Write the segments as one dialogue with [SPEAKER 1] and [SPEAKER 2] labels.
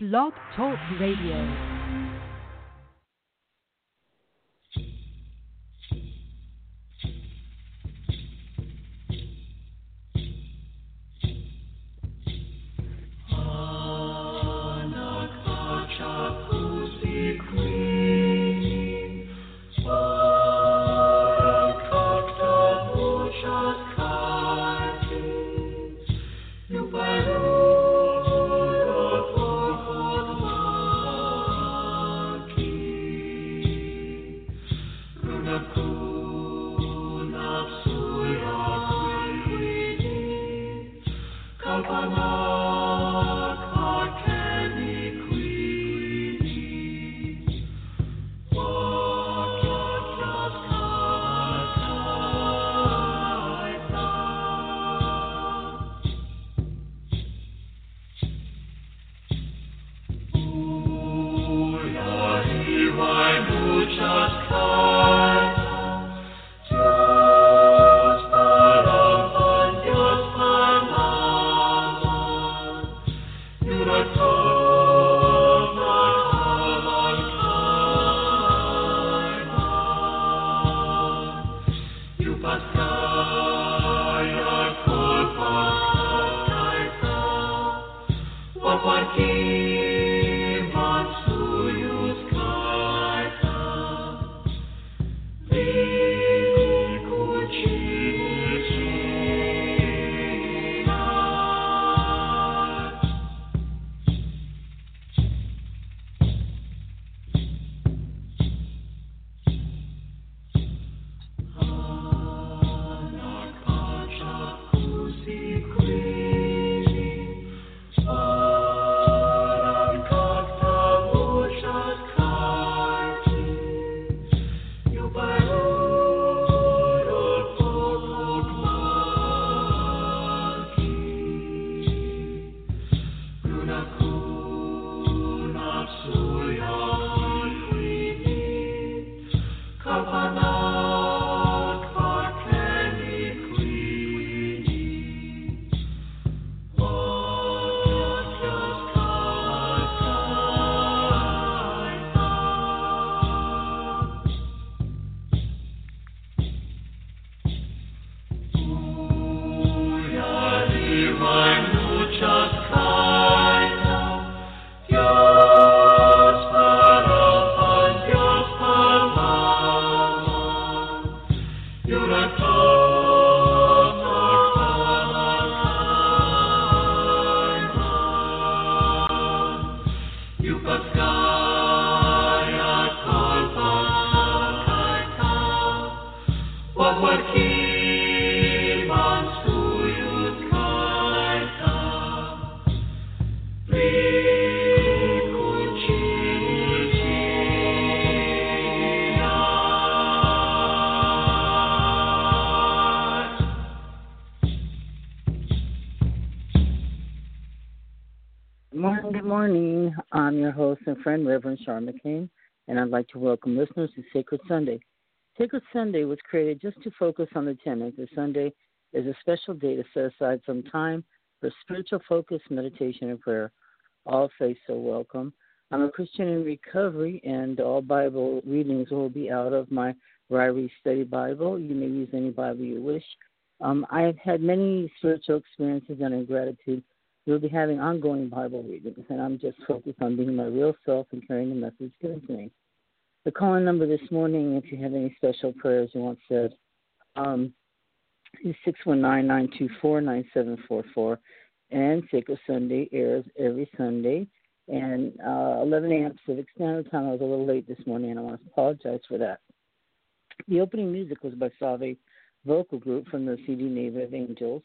[SPEAKER 1] Blog Talk Radio.
[SPEAKER 2] Friend, Reverend Shar McCain, and I'd like to welcome listeners to Sacred Sunday. Sacred Sunday was created just to focus on the tenets that Sunday is a special day to set aside some time for spiritual focus, meditation, and prayer. All faiths are welcome. I'm a Christian in recovery, and all Bible readings will be out of my Ryrie Study Bible. You may use any Bible you wish. Um, I've had many spiritual experiences, and in gratitude, We'll be having ongoing Bible readings, and I'm just focused on being my real self and carrying the message given to me. The calling number this morning, if you have any special prayers you want said, um, is 619-924-9744. And Sacred Sunday airs every Sunday. And uh, 11 a.m. Pacific Standard Time. I was a little late this morning, and I want to apologize for that. The opening music was by Save Vocal Group from the CD Native Angels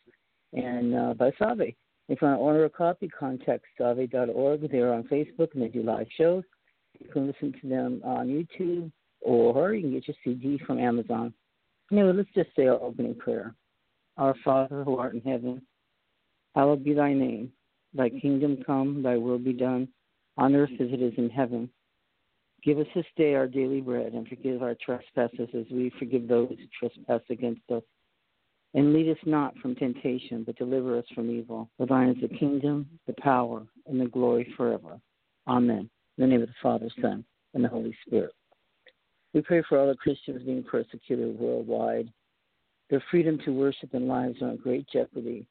[SPEAKER 2] and uh, by Save. If you want to order a copy, contact Save.org. They're on Facebook and they do live shows. You can listen to them on YouTube or you can get your CD from Amazon. Anyway, let's just say our opening prayer. Our Father who art in heaven, hallowed be thy name. Thy kingdom come, thy will be done, on earth as it is in heaven. Give us this day our daily bread, and forgive our trespasses as we forgive those who trespass against us and lead us not from temptation, but deliver us from evil. For thine is the kingdom, the power, and the glory forever. Amen. In the name of the Father, Son, and the Holy Spirit. We pray for all the Christians being persecuted worldwide. Their freedom to worship and lives are in great jeopardy.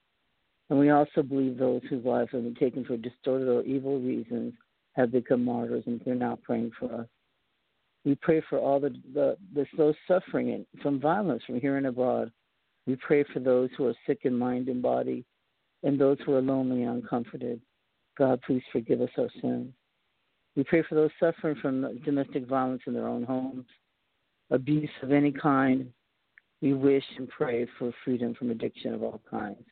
[SPEAKER 2] And we also believe those whose lives have been taken for distorted or evil reasons have become martyrs, and they're now praying for us. We pray for all the, the, the those suffering from violence from here and abroad. We pray for those who are sick in mind and body, and those who are lonely and uncomforted. God, please forgive us our sins. We pray for those suffering from domestic violence in their own homes, abuse of any kind. We wish and pray for freedom from addiction of all kinds.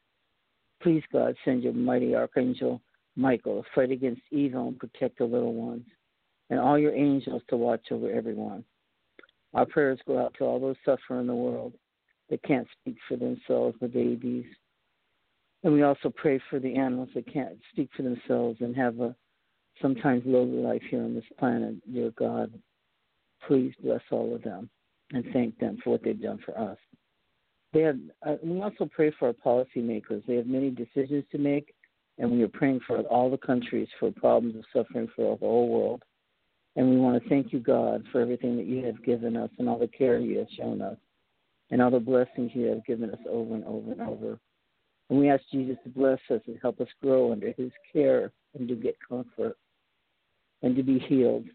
[SPEAKER 2] Please, God, send your mighty archangel Michael to fight against evil and protect the little ones, and all your angels to watch over everyone. Our prayers go out to all those suffering in the world that can't speak for themselves, the babies. And we also pray for the animals that can't speak for themselves and have a sometimes lowly life here on this planet, dear God. Please bless all of them and thank them for what they've done for us. They have. Uh, we also pray for our policymakers. They have many decisions to make, and we are praying for all the countries for problems of suffering for all the whole world. And we want to thank you, God, for everything that you have given us and all the care you have shown us and all the blessings you have given us over and over and over. And we ask Jesus to bless us and help us grow under his care and to get comfort and to be healed.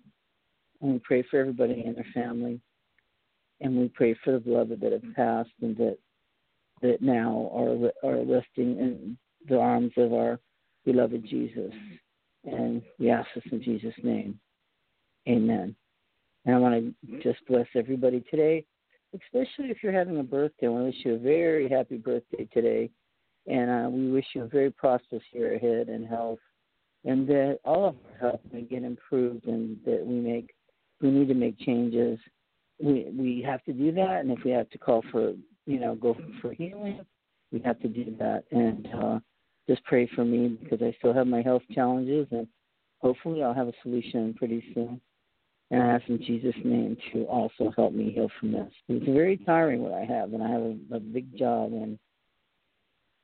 [SPEAKER 2] And we pray for everybody in their family. And we pray for the beloved that have passed and that that now are are resting in the arms of our beloved Jesus. And we ask this in Jesus' name. Amen. And I want to just bless everybody today, especially if you're having a birthday. To wish you a very happy birthday today. And uh, we wish you a very prosperous year ahead and health and that all of our health may get improved and that we make we need to make changes. We we have to do that and if we have to call for you know, go for healing, we have to do that and uh just pray for me because I still have my health challenges and hopefully I'll have a solution pretty soon. And I ask in Jesus' name to also help me heal from this. It's very tiring what I have and I have a, a big job and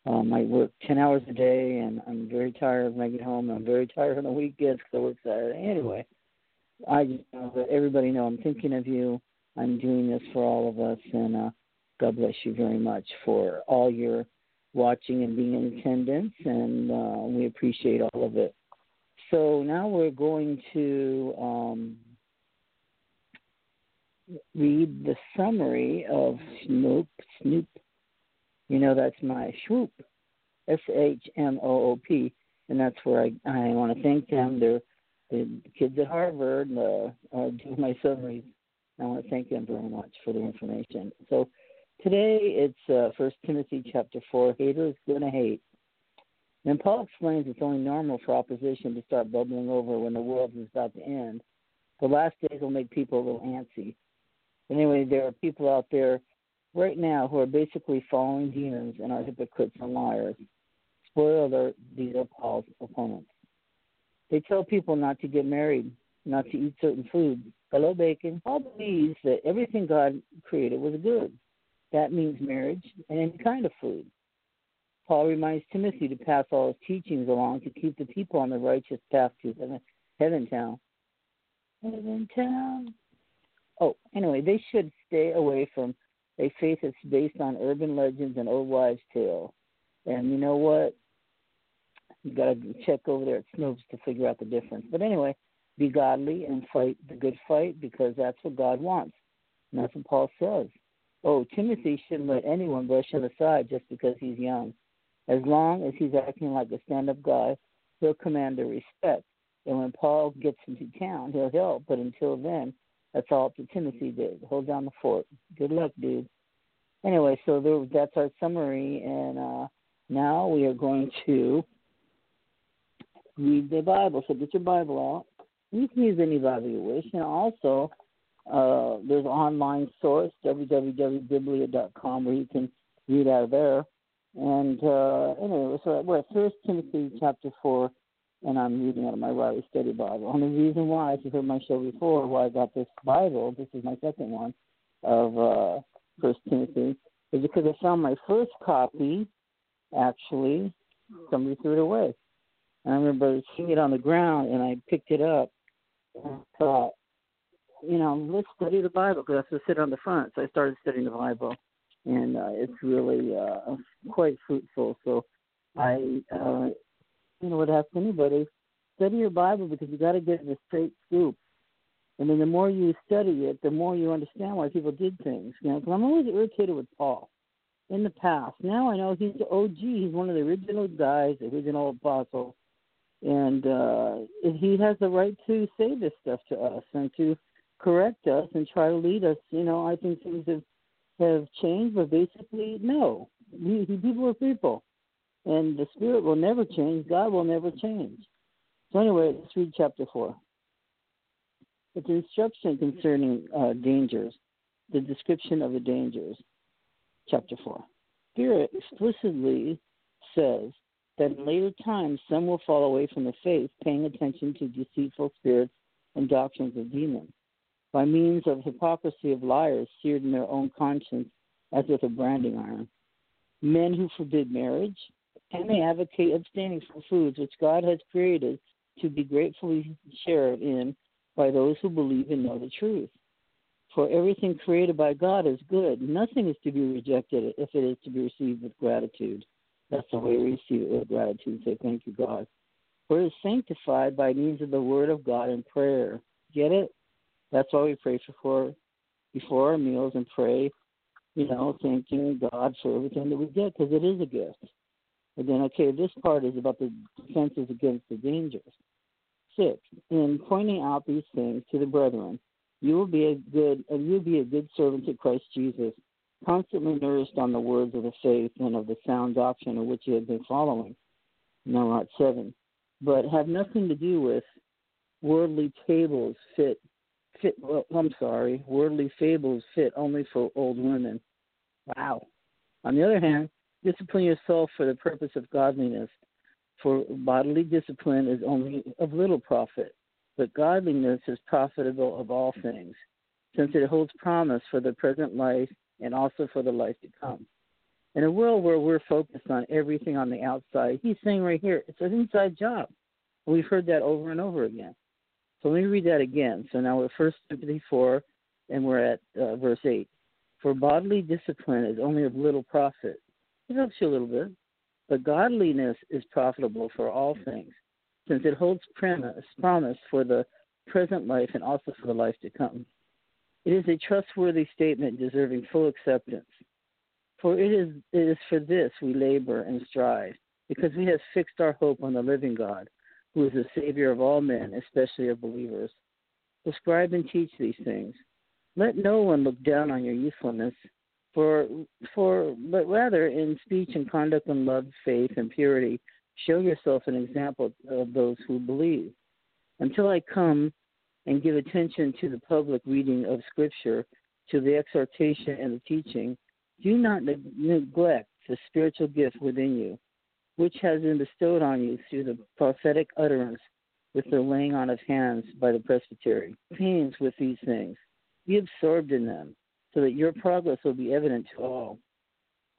[SPEAKER 2] um, I work 10 hours a day, and I'm very tired when I get home. And I'm very tired on the weekends because I work Saturday. Anyway, I just know that everybody know I'm thinking of you. I'm doing this for all of us, and uh, God bless you very much for all your watching and being in attendance, and uh, we appreciate all of it. So now we're going to um, read the summary of Shmoop Shmoop you know, that's my swoop, S H M O O P, and that's where I I want to thank them. They're the kids at Harvard uh, are doing my summaries. I want to thank them very much for the information. So today it's uh, First Timothy chapter four. Haters gonna hate. Then Paul explains it's only normal for opposition to start bubbling over when the world is about to end. The last days will make people a little antsy. Anyway, there are people out there right now who are basically following demons and are hypocrites and liars. Spoiler alert, these are Paul's opponents. They tell people not to get married, not to eat certain foods. Hello, bacon. Paul believes that everything God created was good. That means marriage and any kind of food. Paul reminds Timothy to pass all his teachings along to keep the people on the righteous path to heaven, heaven town. Heaven town. Oh, anyway, they should stay away from a faith that's based on urban legends and old wives' tales. And you know what? You got to check over there at Shmoop's to figure out the difference. But anyway, be godly and fight the good fight because that's what God wants. And that's what Paul says. Oh, Timothy shouldn't let anyone brush him aside just because he's young. As long as he's acting like a stand up guy, he'll command their respect. And when Paul gets into town, he'll help. But until then, that's all up to Timothy did. Hold down the fort. Good luck, dude. Anyway, so there, that's our summary, and uh, now we are going to read the Bible. So get your Bible out. You can use any Bible you wish, and also uh, there's an online source www.biblia.com where you can read out of there. And uh, anyway, so we're at First Timothy chapter four, and I'm reading out of my Ryrie Study Bible. And the reason why, if you heard my show before, why I got this Bible, this is my second one of uh, First Timothy, is because I found my first copy. Actually, somebody threw it away. And I remember seeing it on the ground, and I picked it up and thought, you know, let's study the Bible because I have to sit on the front. So I started studying the Bible, and uh, it's really uh, quite fruitful. So I, uh, you know, would ask anybody study your Bible because you got to get in the straight scoop. And then the more you study it, the more you understand why people did things. You know, because I'm always irritated with Paul in the past. Now I know he's OG. He's one of the original guys, the original apostle, and uh, he has the right to say this stuff to us and to correct us and try to lead us. You know, I think things have have changed, but basically, no. We, people are people, and the spirit will never change. God will never change. So anyway, let's read chapter four. It's instruction concerning uh, dangers, the description of the dangers. Chapter four. Spirit explicitly says that in later times some will fall away from the faith, paying attention to deceitful spirits and doctrines of demons by means of hypocrisy of liars seared in their own conscience as with a branding iron. Men who forbid marriage, and they advocate abstaining from foods which God has created to be gratefully shared in by those who believe and know the truth. For everything created by God is good. Nothing is to be rejected if it is to be received with gratitude. That's the way we receive it with gratitude. Say, Thank you, God. For it is sanctified by means of the word of God and prayer. Get it? That's why we pray before before our meals and pray, you know, thanking God for everything that we get because it is a gift. And then, okay, this part is about the defenses against the dangers. Six, in pointing out these things to the brethren, you will be a good, and you will be a good servant to Christ Jesus, constantly nourished on the words of the faith and of the sound doctrine of which you have been following. Now, not seven, but have nothing to do with worldly tables fit fit. Well, I'm sorry, worldly fables fit only for old women. Wow. On the other hand, discipline yourself for the purpose of godliness, for bodily discipline is only of little profit, but godliness is profitable of all things, since it holds promise for the present life and also for the life to come. In a world where we're focused on everything on the outside, he's saying right here, it's an inside job. We've heard that over and over again. So let me read that again. So now we're First Timothy 4, and we're at uh, verse 8. For bodily discipline is only of little profit. It helps you a little bit. But godliness is profitable for all things, since it holds premise, promise for the present life and also for the life to come. It is a trustworthy statement deserving full acceptance. For it is, it is for this we labor and strive, because we have fixed our hope on the living God who is the Savior of all men, especially of believers. Prescribe and teach these things. Let no one look down on your usefulness, for, for, but rather in speech and conduct and love, faith, and purity, show yourself an example of those who believe. Until I come and give attention to the public reading of Scripture, to the exhortation and the teaching, do not neglect the spiritual gift within you which has been bestowed on you through the prophetic utterance with the laying on of hands by the presbytery. Pains with these things. Be absorbed in them, so that your progress will be evident to all.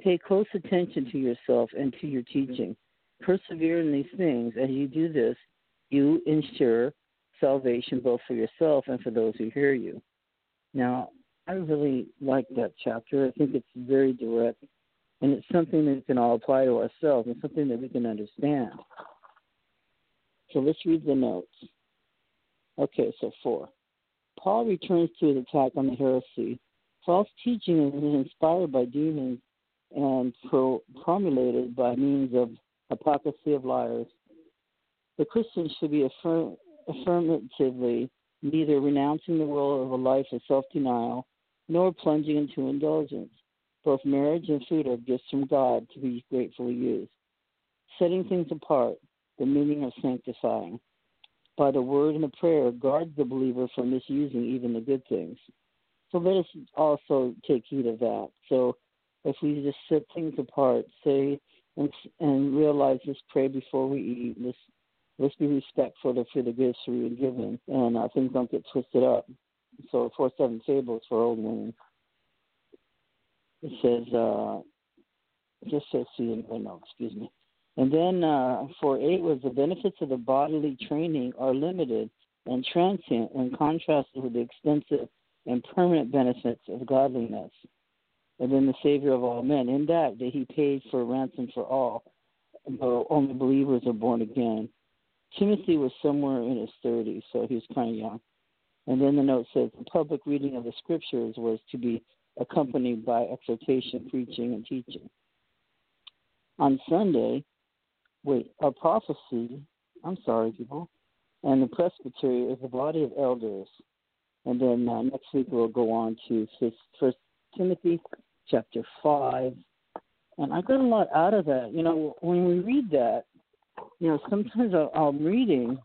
[SPEAKER 2] Pay close attention to yourself and to your teaching. Persevere in these things. As you do this, you ensure salvation both for yourself and for those who hear you. Now, I really like that chapter. I think it's very direct and it's something that we can all apply to ourselves and something that we can understand. So let's read the notes. Okay, so four. Paul returns to his attack on the heresy. False teaching is inspired by demons and pro- promulgated by means of hypocrisy of liars. The Christian should be affirm- affirmatively neither renouncing the world of a life of self denial nor plunging into indulgence. Both marriage and food are gifts from God to be gratefully used. Setting things apart, the meaning of sanctifying. By the word and the prayer, guards the believer from misusing even the good things. So let us also take heed of that. So if we just set things apart, say and, and realize let's pray before we eat. Let's let's be respectful to for the gifts we've been given, and uh, things don't get twisted up. So four seven fables for old women. It says, uh, just says see, oh no, excuse me. And then uh, for eight was the benefits of the bodily training are limited and transient in contrast with the extensive and permanent benefits of godliness. And then the Savior of all men. In that, that he paid for ransom for all, but only believers are born again. Timothy was somewhere in his 30s, so he was kind of young. And then the note says the public reading of the scriptures was to be accompanied by exhortation, preaching, and teaching. On Sunday, wait, a prophecy, I'm sorry, people, and the presbytery is the body of elders. And then uh, next week we'll go on to First Timothy chapter 5. And I got a lot out of that. You know, when we read that, you know, sometimes I'm reading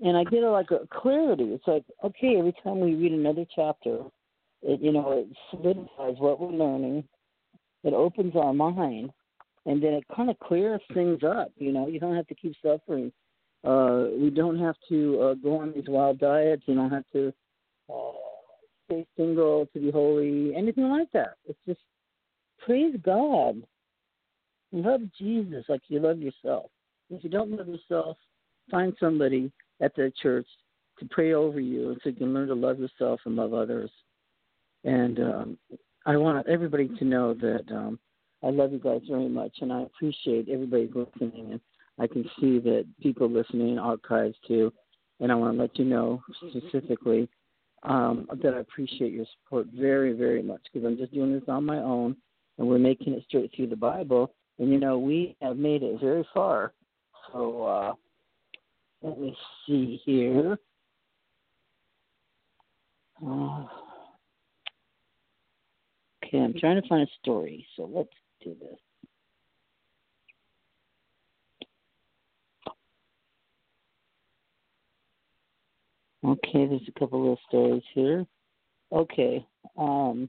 [SPEAKER 2] and I get a, like a clarity. It's like, okay, every time we read another chapter, it you know it solidifies what we're learning. It opens our mind, and then it kind of clears things up. You know, you don't have to keep suffering. Uh, we don't have to uh, go on these wild diets. You don't have to uh, stay single to be holy, anything like that. It's just praise God. Love Jesus like you love yourself. If you don't love yourself, find somebody at the church to pray over you so you can learn to love yourself and love others. And um, I want everybody to know that um, I love you guys very much, and I appreciate everybody listening. And I can see that people listening archives too. And I want to let you know specifically um, that I appreciate your support very, very much because I'm just doing this on my own, and we're making it straight through the Bible. And you know, we have made it very far. So uh, let me see here. Uh, okay, I'm trying to find a story, so let's do this. Okay, there's a couple of stories here. Okay, um,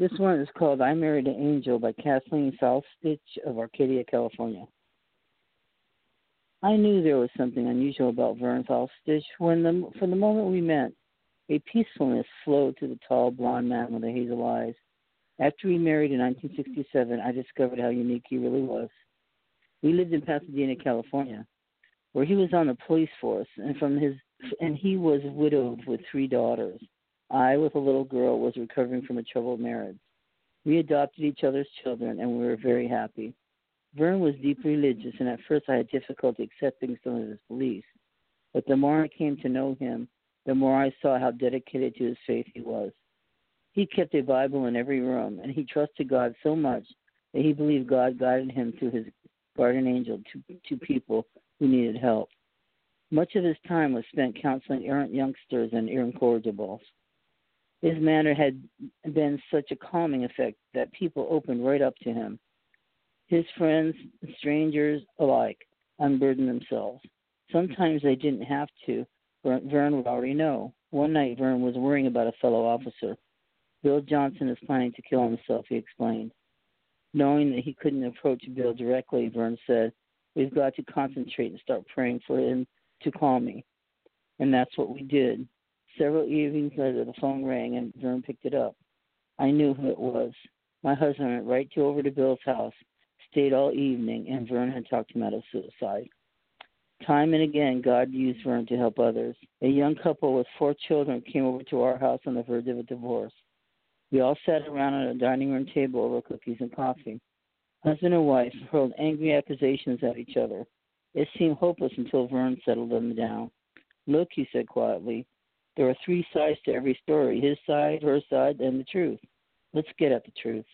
[SPEAKER 2] this one is called "I Married an Angel" by Kathleen Southstitch of Arcadia, California. I knew there was something unusual about Vern Southstitch when the from the moment we met. A peacefulness flowed to the tall blond man with the hazel eyes. After we married in 1967, I discovered how unique he really was. We lived in Pasadena, California, where he was on the police force, and from his and he was widowed with three daughters. I, with a little girl, was recovering from a troubled marriage. We adopted each other's children, and we were very happy. Vern was deeply religious, and at first I had difficulty accepting some of his beliefs. But the more I came to know him, the more I saw how dedicated to his faith he was. He kept a Bible in every room, and he trusted God so much that he believed God guided him through his guardian angel to, to people who needed help. Much of his time was spent counseling errant youngsters and incorrigibles. His manner had been such a calming effect that people opened right up to him. His friends and strangers alike unburdened themselves. Sometimes they didn't have to. Vern would already know. One night, Vern was worrying about a fellow officer. Bill Johnson is planning to kill himself, he explained. Knowing that he couldn't approach Bill directly, Vern said, We've got to concentrate and start praying for him to call me. And that's what we did. Several evenings later, the phone rang and Vern picked it up. I knew who it was. My husband went right to over to Bill's house stayed all evening, and Vern had talked him out of suicide. Time and again, God used Vern to help others. A young couple with four children came over to our house on the verge of a divorce. We all sat around at a dining room table over cookies and coffee. Husband and wife hurled angry accusations at each other. It seemed hopeless until Vern settled them down. Look, he said quietly, there are three sides to every story his side, her side, and the truth. Let's get at the truth.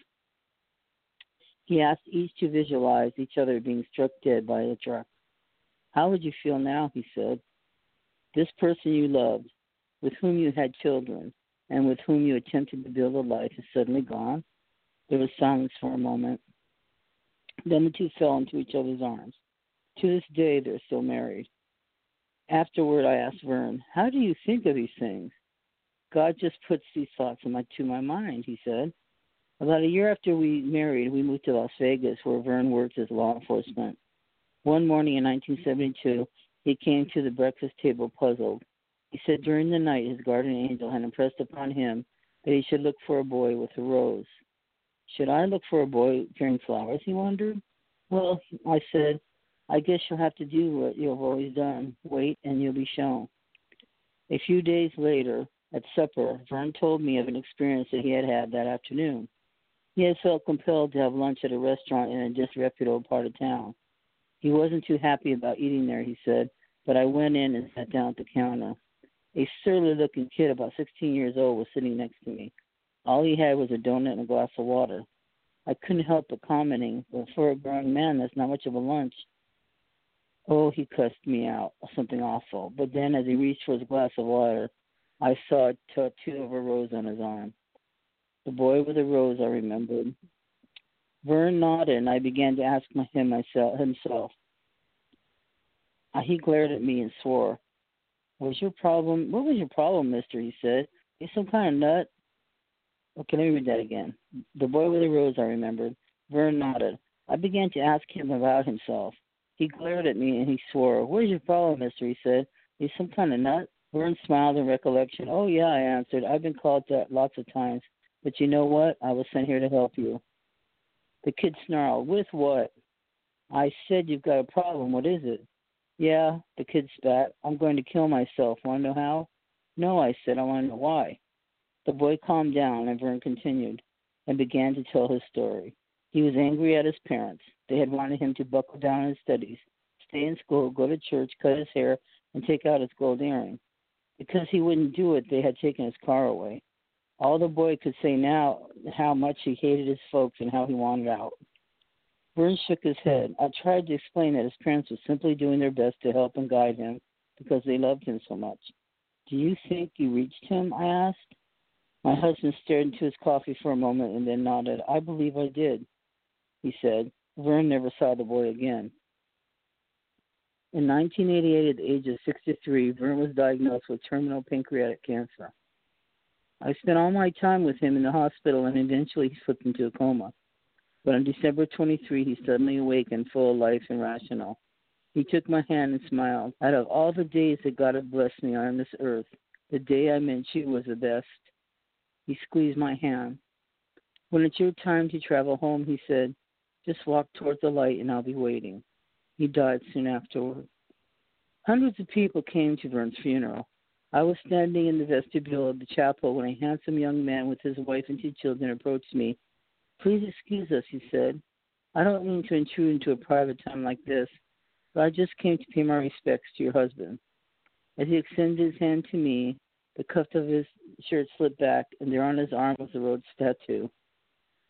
[SPEAKER 2] He asked each to visualize each other being struck dead by a truck. How would you feel now? He said. This person you loved, with whom you had children, and with whom you attempted to build a life is suddenly gone? There was silence for a moment. Then the two fell into each other's arms. To this day, they're still married. Afterward, I asked Vern, How do you think of these things? God just puts these thoughts in my, to my mind, he said. About a year after we married, we moved to Las Vegas, where Vern worked as law enforcement. One morning in 1972, he came to the breakfast table puzzled. He said during the night his guardian angel had impressed upon him that he should look for a boy with a rose. Should I look for a boy carrying flowers? He wondered. Well, I said, I guess you'll have to do what you've always done wait and you'll be shown. A few days later, at supper, Vern told me of an experience that he had had that afternoon. He had felt compelled to have lunch at a restaurant in a disreputable part of town. He wasn't too happy about eating there, he said, but I went in and sat down at the counter. A surly looking kid, about 16 years old, was sitting next to me. All he had was a donut and a glass of water. I couldn't help but commenting, well, for a grown man, that's not much of a lunch. Oh, he cussed me out, something awful. But then, as he reached for his glass of water, I saw a tattoo of a rose on his arm. The boy with the rose, I remembered. Vern nodded, and I began to ask him myself, himself. Uh, he glared at me and swore. Was your problem? What was your problem, Mister? He said. You some kind of nut? Okay, let me read that again. The boy with the rose, I remembered. Vern nodded. I began to ask him about himself. He glared at me and he swore. Where's your problem, mister? He said. You some kind of nut? Vern smiled in recollection. Oh, yeah, I answered. I've been called that lots of times. But you know what? I was sent here to help you. The kid snarled. With what? I said you've got a problem. What is it? Yeah, the kid spat. I'm going to kill myself. Want to know how? No, I said. I want to know why. The boy calmed down, and Vern continued and began to tell his story. He was angry at his parents. They had wanted him to buckle down in his studies, stay in school, go to church, cut his hair, and take out his gold earring. Because he wouldn't do it, they had taken his car away. All the boy could say now how much he hated his folks and how he wanted out. Vern shook his head. I tried to explain that his parents were simply doing their best to help and guide him because they loved him so much. Do you think you reached him? I asked. My husband stared into his coffee for a moment and then nodded. I believe I did, he said. Vern never saw the boy again. In 1988, at the age of 63, Vern was diagnosed with terminal pancreatic cancer. I spent all my time with him in the hospital and eventually he slipped into a coma. But on December 23, he suddenly awakened, full of life and rational. He took my hand and smiled. Out of all the days that God had blessed me on this earth, the day I met you was the best. He squeezed my hand. When it's your time to travel home, he said, just walk towards the light and I'll be waiting. He died soon afterward. Hundreds of people came to Vern's funeral. I was standing in the vestibule of the chapel when a handsome young man with his wife and two children approached me Please excuse us, he said. I don't mean to intrude into a private time like this, but I just came to pay my respects to your husband. As he extended his hand to me, the cuff of his shirt slipped back, and there on his arm was the rose tattoo.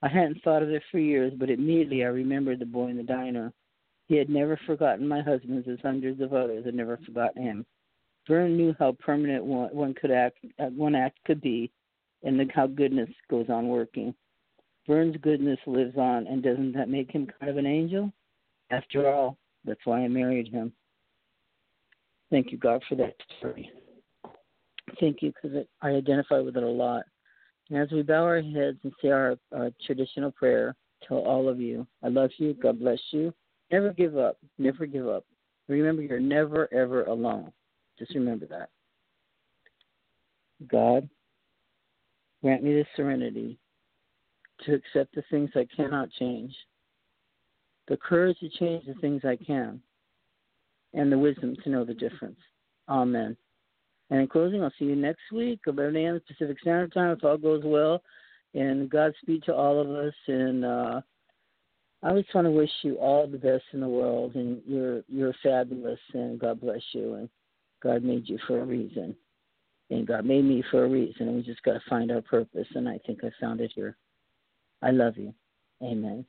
[SPEAKER 2] I hadn't thought of it for years, but immediately I remembered the boy in the diner. He had never forgotten my husband, as hundreds of others had never forgotten him. Vern knew how permanent one, one could act, uh, one act could be, and how goodness goes on working. Vern's goodness lives on, and doesn't that make him kind of an angel? After all, that's why I married him. Thank you, God, for that story. Thank you, because I identify with it a lot. And as we bow our heads and say our, our traditional prayer, tell all of you, I love you, God bless you. Never give up. Never give up. Remember, you're never, ever alone. Just remember that. God, grant me the serenity to accept the things I cannot change, the courage to change the things I can, and the wisdom to know the difference. Amen. And in closing, I'll see you next week, 11 a.m. Pacific Standard Time, if all goes well. And Godspeed to all of us. And uh, I just want to wish you all the best in the world. And you're you're fabulous. And God bless you. And God made you for a reason. And God made me for a reason. And we just got to find our purpose. And I think I found it here. I love you. Amen.